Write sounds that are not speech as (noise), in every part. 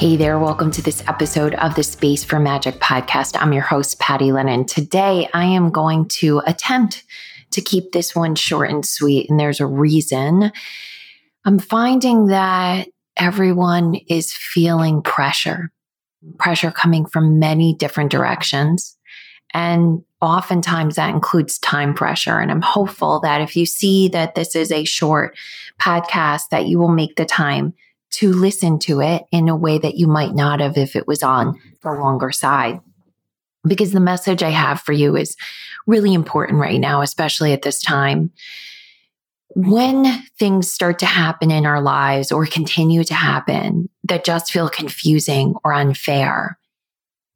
Hey there, welcome to this episode of the Space for Magic podcast. I'm your host, Patty Lennon. Today, I am going to attempt to keep this one short and sweet, and there's a reason. I'm finding that everyone is feeling pressure, pressure coming from many different directions. And oftentimes that includes time pressure. And I'm hopeful that if you see that this is a short podcast, that you will make the time to listen to it in a way that you might not have if it was on the longer side. Because the message I have for you is really important right now, especially at this time. When things start to happen in our lives or continue to happen that just feel confusing or unfair,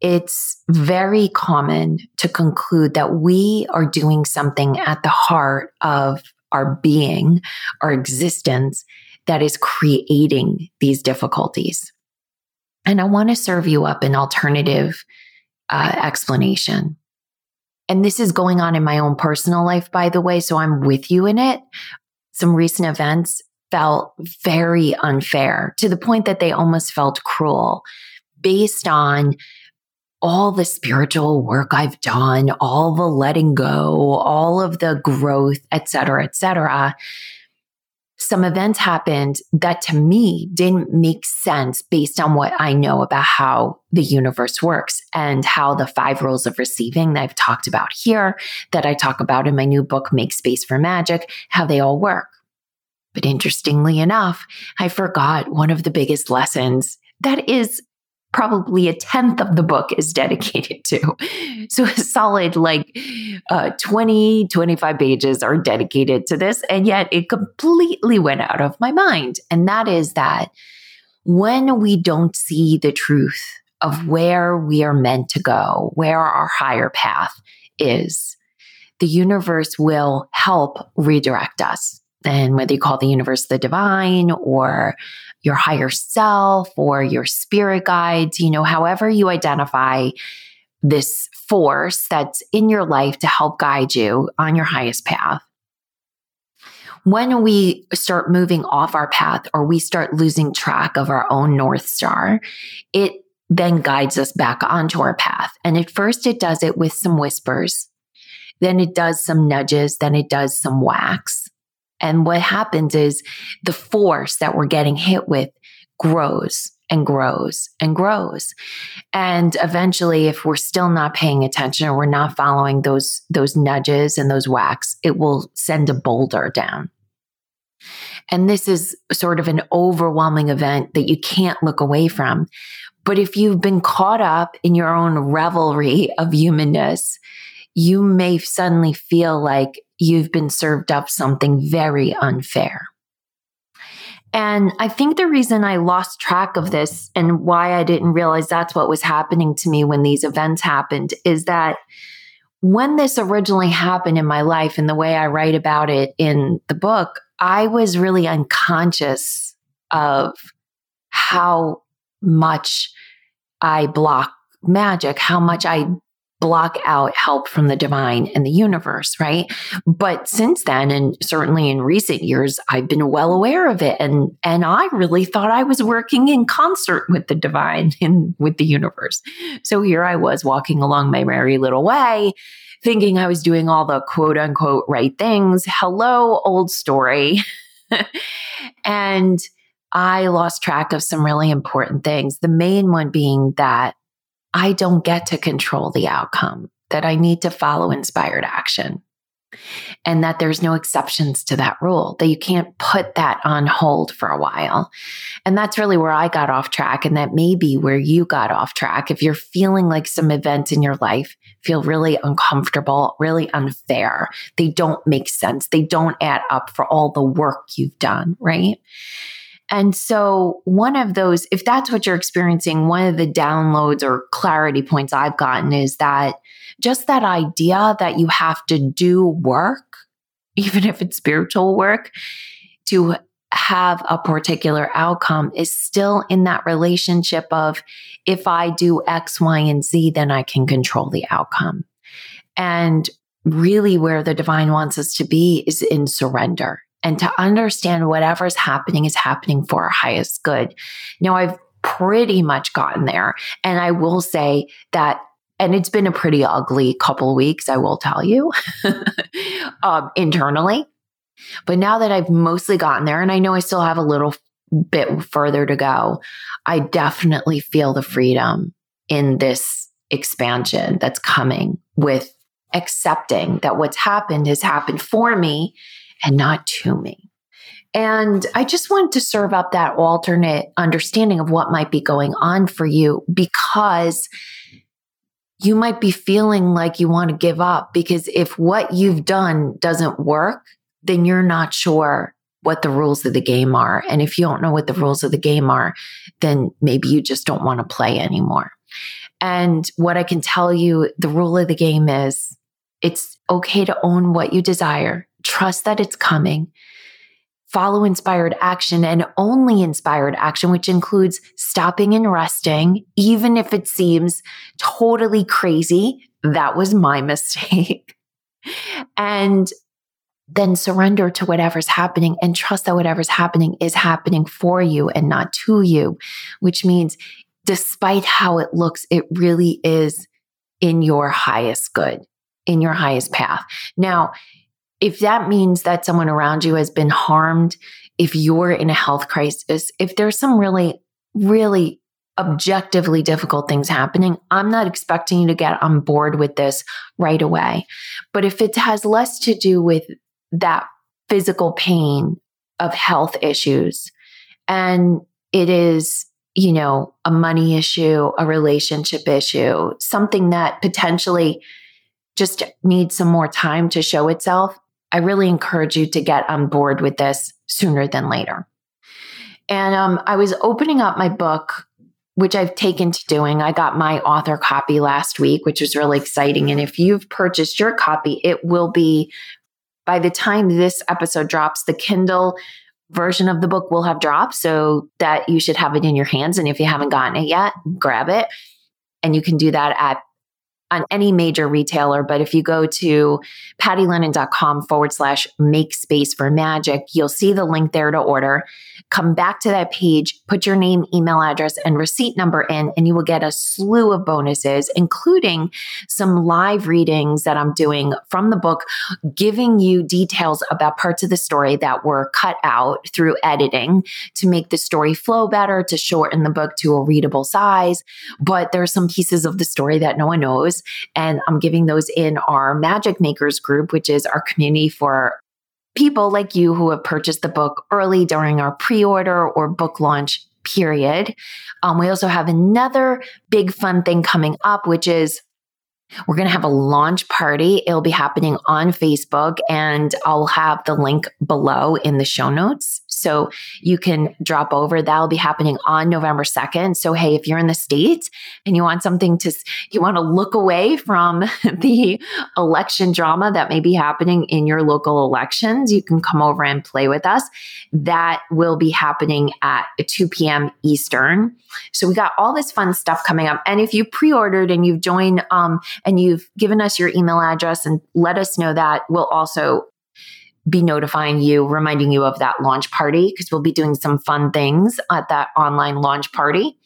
it's very common to conclude that we are doing something at the heart of our being, our existence, that is creating these difficulties. And I want to serve you up an alternative uh, explanation. And this is going on in my own personal life, by the way. So I'm with you in it. Some recent events felt very unfair to the point that they almost felt cruel based on all the spiritual work I've done, all the letting go, all of the growth, et cetera, et cetera some events happened that to me didn't make sense based on what I know about how the universe works and how the five rules of receiving that I've talked about here, that I talk about in my new book, Make Space for Magic, how they all work. But interestingly enough, I forgot one of the biggest lessons that is probably a tenth of the book is dedicated to. So a solid like uh, 20, 25 pages are dedicated to this. And yet it completely went out of my mind. And that is that when we don't see the truth of where we are meant to go, where our higher path is, the universe will help redirect us. And whether you call the universe the divine or your higher self or your spirit guides, you know, however you identify this force that's in your life to help guide you on your highest path. When we start moving off our path or we start losing track of our own North Star, it then guides us back onto our path. And at first, it does it with some whispers, then it does some nudges, then it does some whacks. And what happens is the force that we're getting hit with grows and grows and grows. And eventually, if we're still not paying attention or we're not following those, those nudges and those whacks, it will send a boulder down. And this is sort of an overwhelming event that you can't look away from. But if you've been caught up in your own revelry of humanness, you may suddenly feel like you've been served up something very unfair. And I think the reason I lost track of this and why I didn't realize that's what was happening to me when these events happened is that when this originally happened in my life and the way I write about it in the book, I was really unconscious of how much I block magic, how much I block out help from the divine and the universe, right? But since then, and certainly in recent years, I've been well aware of it. And, and I really thought I was working in concert with the divine (laughs) and with the universe. So here I was walking along my merry little way, thinking I was doing all the quote unquote right things. Hello, old story. (laughs) and I lost track of some really important things. The main one being that I don't get to control the outcome, that I need to follow inspired action. And that there's no exceptions to that rule, that you can't put that on hold for a while. And that's really where I got off track. And that may be where you got off track. If you're feeling like some events in your life feel really uncomfortable, really unfair, they don't make sense, they don't add up for all the work you've done, right? And so, one of those, if that's what you're experiencing, one of the downloads or clarity points I've gotten is that just that idea that you have to do work, (laughs) even if it's spiritual work, to have a particular outcome is still in that relationship of if I do X, Y, and Z, then I can control the outcome. And really, where the divine wants us to be is in surrender and to understand whatever's happening is happening for our highest good. Now, I've pretty much gotten there. And I will say that and it's been a pretty ugly couple weeks, I will tell you, (laughs) um, internally. But now that I've mostly gotten there, and I know I still have a little bit further to go, I definitely feel the freedom in this expansion that's coming with accepting that what's happened has happened for me and not to me. And I just wanted to serve up that alternate understanding of what might be going on for you because you might be feeling like you want to give up because if what you've done doesn't work, then you're not sure what the rules of the game are. And if you don't know what the rules of the game are, then maybe you just don't want to play anymore. And what I can tell you, the rule of the game is it's okay to own what you desire, trust that it's coming, follow inspired action and only inspired action, which includes stopping and resting, even if it seems totally crazy. That was my (laughs) mistake. and then surrender to whatever's happening and trust that whatever's happening is happening for you and not to you, which means despite how it looks, it really is in your highest good, in your highest path. Now, if that means that someone around you has been harmed, if you're in a health crisis, if there's some really, really objectively difficult things happening, I'm not expecting you to get on board with this right away. But if it has less to do with that physical pain of health issues. And it is, you know, a money issue, a relationship issue, something that potentially just needs some more time to show itself. I really encourage you to get on board with this sooner than later. And um, I was opening up my book, which I've taken to doing. I got my author copy last week, which was really exciting. And if you've purchased your copy, it will be by the time this episode drops, the Kindle version of the book will have dropped so that you should have it in your hands. And if you haven't gotten it yet, grab it. And you can do that at on any major retailer. But if you go to pattylennon.com forward slash make space for magic, you'll see the link there to order. Come back to that page, put your name, email address, and receipt number in, and you will get a slew of bonuses, including some live readings that I'm doing from the book, giving you details about parts of the story that were cut out through editing to make the story flow better, to shorten the book to a readable size. But there are some pieces of the story that no one knows. And I'm giving those in our Magic Makers group, which is our community for people like you who have purchased the book early during our pre order or book launch period. Um, we also have another big fun thing coming up, which is we're going to have a launch party. It'll be happening on Facebook, and I'll have the link below in the show notes. So you can drop over. That'll be happening on November 2nd. So, hey, if you're in the States and you want something to, you want to look away from (laughs) the election drama that may be happening in your local elections, you can come over and play with us. That will be happening at 2 p.m. Eastern. So we got all this fun stuff coming up. And if you pre-ordered and you've joined um, and you've given us your email address and let us know that, we'll also be notifying you, reminding you of that launch party because we'll be doing some fun things at that online launch party.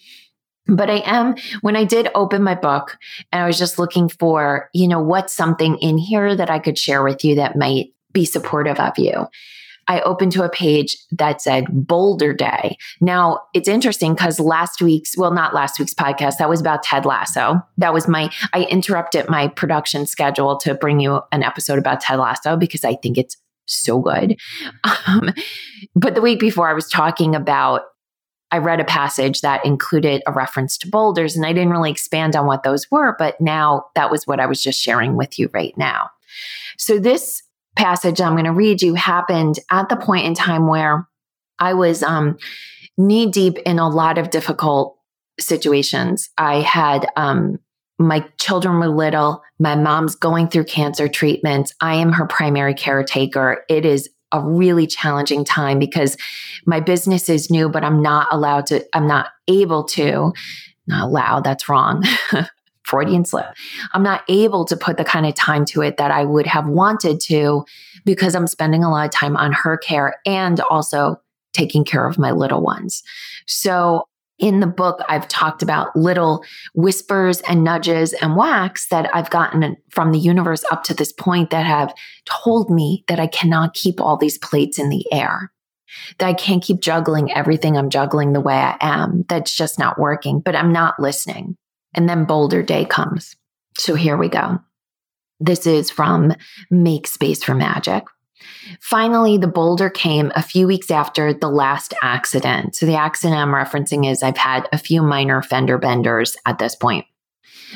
But I am, when I did open my book and I was just looking for, you know, what's something in here that I could share with you that might be supportive of you. I opened to a page that said Boulder Day. Now it's interesting because last week's, well, not last week's podcast, that was about Ted Lasso. That was my, I interrupted my production schedule to bring you an episode about Ted Lasso because I think it's so good. Um, but the week before, I was talking about, I read a passage that included a reference to boulders, and I didn't really expand on what those were, but now that was what I was just sharing with you right now. So, this passage I'm going to read you happened at the point in time where I was um, knee deep in a lot of difficult situations. I had um, my children were little. My mom's going through cancer treatments. I am her primary caretaker. It is a really challenging time because my business is new, but I'm not allowed to, I'm not able to, not allowed, that's wrong. (laughs) Freudian slip. I'm not able to put the kind of time to it that I would have wanted to because I'm spending a lot of time on her care and also taking care of my little ones. So in the book, I've talked about little whispers and nudges and whacks that I've gotten from the universe up to this point that have told me that I cannot keep all these plates in the air, that I can't keep juggling everything I'm juggling the way I am. That's just not working, but I'm not listening. And then Boulder Day comes. So here we go. This is from Make Space for Magic. Finally, the boulder came a few weeks after the last accident. So the accident I'm referencing is I've had a few minor fender benders at this point.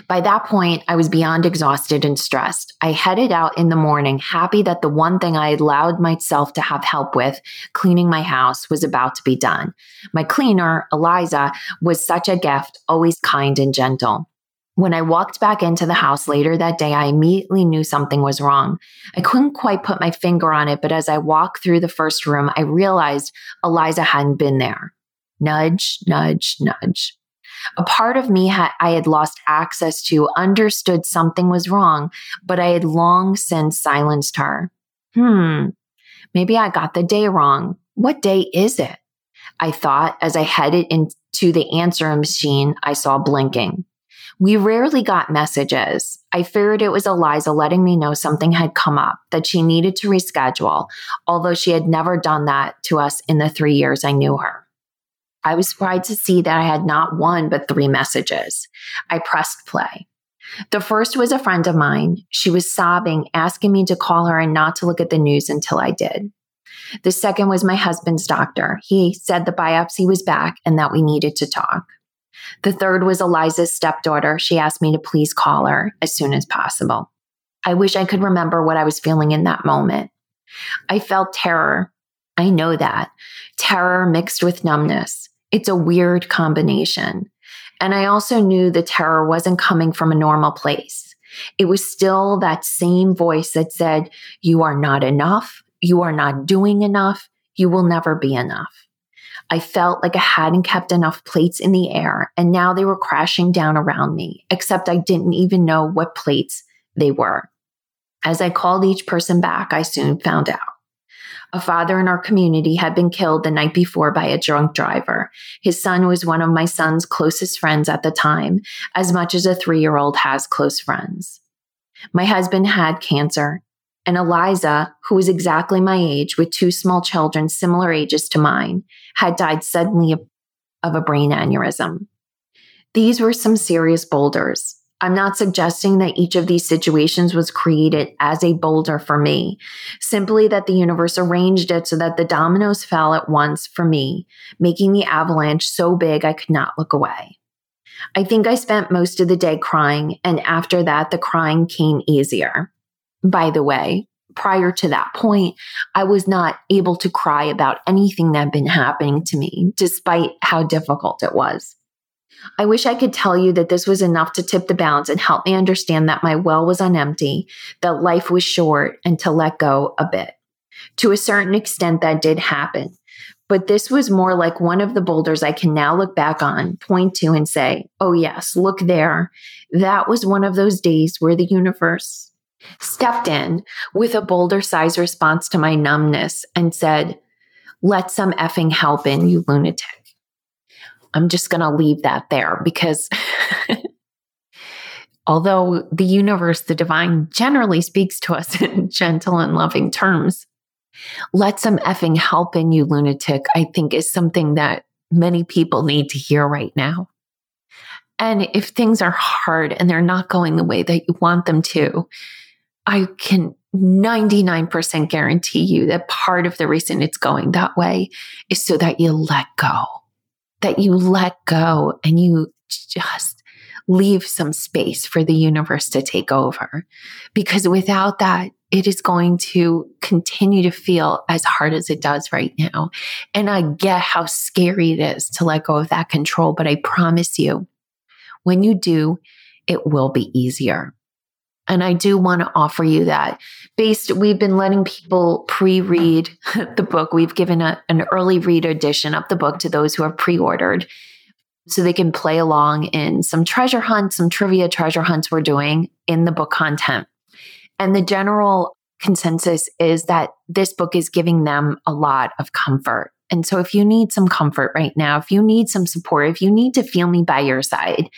By that point, I was beyond exhausted and stressed. I headed out in the morning, happy that the one thing I allowed myself to have help with, cleaning my house, was about to be done. My cleaner, Eliza, was such a gift, always kind and gentle. When I walked back into the house later that day, I immediately knew something was wrong. I couldn't quite put my finger on it, but as I walked through the first room, I realized Eliza hadn't been there. Nudge, nudge, nudge. A part of me had, I had lost access to understood something was wrong, but I had long since silenced her. Hmm, maybe I got the day wrong. What day is it? I thought as I headed into the answering machine I saw blinking. We rarely got messages. I feared it was Eliza letting me know something had come up, that she needed to reschedule, although she had never done that to us in the three years I knew her. I was surprised to see that I had not one, but three messages. I pressed play. The first was a friend of mine. She was sobbing, asking me to call her and not to look at the news until I did. The second was my husband's doctor. He said the biopsy was back and that we needed to talk. The third was Eliza's stepdaughter. She asked me to please call her as soon as possible. I wish I could remember what I was feeling in that moment. I felt terror. I know that. Terror mixed with numbness. It's a weird combination. And I also knew the terror wasn't coming from a normal place. It was still that same voice that said, You are not enough. You are not doing enough. You will never be enough. I felt like I hadn't kept enough plates in the air and now they were crashing down around me, except I didn't even know what plates they were. As I called each person back, I soon found out. A father in our community had been killed the night before by a drunk driver. His son was one of my son's closest friends at the time, as much as a three year old has close friends. My husband had cancer and Eliza, who was exactly my age with two small children similar ages to mine, had died suddenly of a brain aneurysm. These were some serious boulders. I'm not suggesting that each of these situations was created as a boulder for me, simply that the universe arranged it so that the dominoes fell at once for me, making the avalanche so big I could not look away. I think I spent most of the day crying, and after that, the crying came easier by the way, prior to that point, I was not able to cry about anything that had been happening to me, despite how difficult it was. I wish I could tell you that this was enough to tip the balance and help me understand that my well was on empty, that life was short, and to let go a bit. To a certain extent, that did happen. But this was more like one of the boulders I can now look back on, point to, and say, oh, yes, look there. That was one of those days where the universe stepped in with a boulder size response to my numbness and said, Let some effing help in, you lunatic. I'm just going to leave that there because (laughs) although the universe, the divine, generally speaks to us (laughs) in gentle and loving terms, let some effing help in, you lunatic, I think is something that many people need to hear right now. And if things are hard and they're not going the way that you want them to, I can 99% guarantee you that part of the reason it's going that way is so that you let go, that you let go and you just leave some space for the universe to take over. Because without that, it is going to continue to feel as hard as it does right now. And I get how scary it is to let go of that control, but I promise you, when you do, it will be easier. And I do want to offer you that. Based, we've been letting people pre read (laughs) the book. We've given a, an early read edition of the book to those who have pre ordered so they can play along in some treasure hunts, some trivia treasure hunts we're doing in the book content. And the general consensus is that this book is giving them a lot of comfort. And so if you need some comfort right now, if you need some support, if you need to feel me by your side,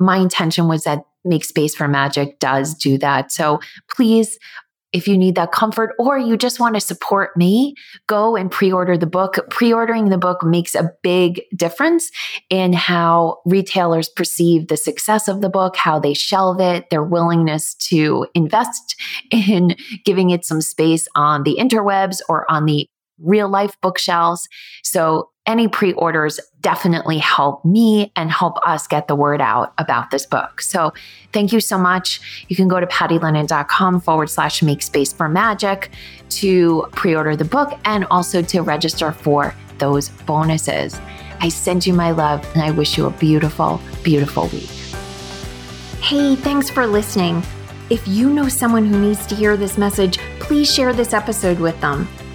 my intention was that Make Space for Magic does do that. So please if you need that comfort or you just want to support me, go and pre order the book. Pre ordering the book makes a big difference in how retailers perceive the success of the book, how they shelve it, their willingness to invest (laughs) in giving it some space on the interwebs or on the real life bookshelves. So any pre orders definitely help me and help us get the word out about this book. So thank you so much. You can go to pattylennon.com forward slash make space for magic to pre order the book and also to register for those bonuses. I send you my love and I wish you a beautiful, beautiful week. Hey, thanks for listening. If you know someone who needs to hear this message, please share this episode with them.